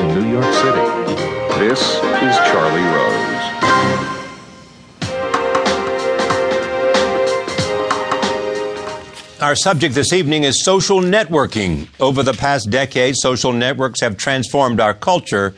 in New York City. This is Charlie Rose. Our subject this evening is social networking. Over the past decade, social networks have transformed our culture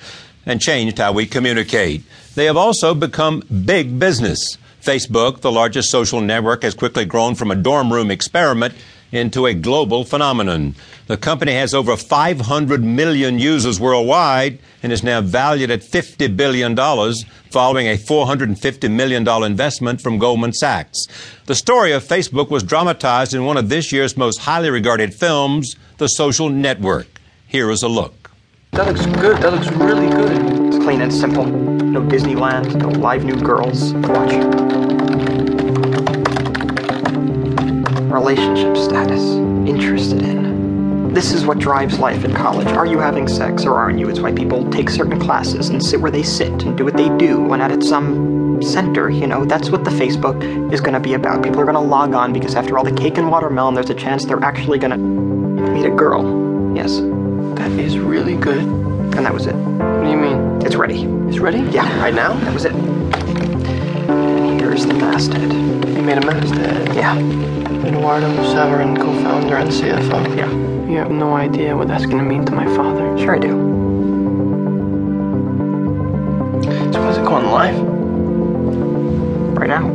and changed how we communicate. They have also become big business. Facebook, the largest social network, has quickly grown from a dorm room experiment into a global phenomenon. The company has over 500 million users worldwide and is now valued at $50 billion following a $450 million investment from Goldman Sachs. The story of Facebook was dramatized in one of this year's most highly regarded films, The Social Network. Here is a look. That looks good. That looks really good. It's clean and simple. No Disneyland, no live new girls. Watch. Relationship status. Interested in. This is what drives life in college. Are you having sex or aren't you? It's why people take certain classes and sit where they sit and do what they do and at some center, you know, that's what the Facebook is going to be about. People are going to log on because after all the cake and watermelon, there's a chance they're actually going to meet a girl. Yes. That is really good. And that was it. What do you mean? It's ready. It's ready? Yeah. Right now? That was it. And here's the masthead. You made a masthead. Yeah. Eduardo Saverin, co-founder and CFO. Yeah. You have no idea what that's gonna mean to my father. Sure I do. So when's it going live? Right now.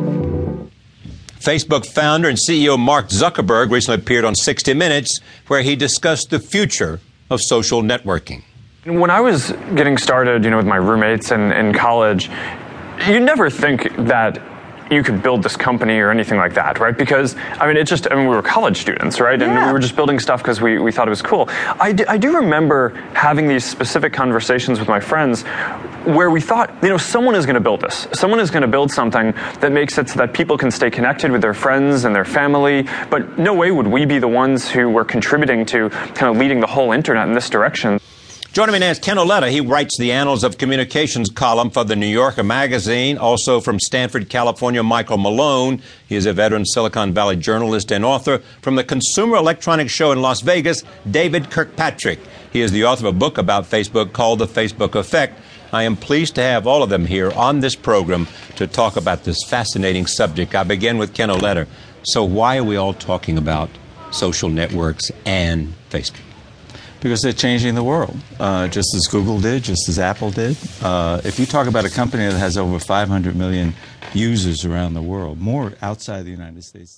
Facebook founder and CEO Mark Zuckerberg recently appeared on 60 Minutes where he discussed the future of social networking. When I was getting started, you know, with my roommates in, in college, you never think that you could build this company or anything like that, right? Because, I mean, it just, I mean, we were college students, right? And Yeah. we were just building stuff because we, we thought it was cool. I I do remember having these specific conversations with my friends where we thought, you know, someone is going to build this. Someone is going to build something that makes it so that people can stay connected with their friends and their family. But no way would we be the ones who were contributing to kind of leading the whole internet in this direction. Joining me now is Ken Auletta. He writes the Annals of Communications column for the New Yorker magazine. Also from Stanford, California, Michael Malone. He is a veteran Silicon Valley journalist and author. From the Consumer Electronics Show in Las Vegas, David Kirkpatrick. He is the author of a book about Facebook called The Facebook Effect. I am pleased to have all of them here on this program to talk about this fascinating subject. I begin with Ken Auletta. So why are we all talking about social networks and Facebook? Because they're changing the world, uh, just as Google did, just as Apple did. Uh, if you talk about a company that has over 500 million users around the world, more outside the United States.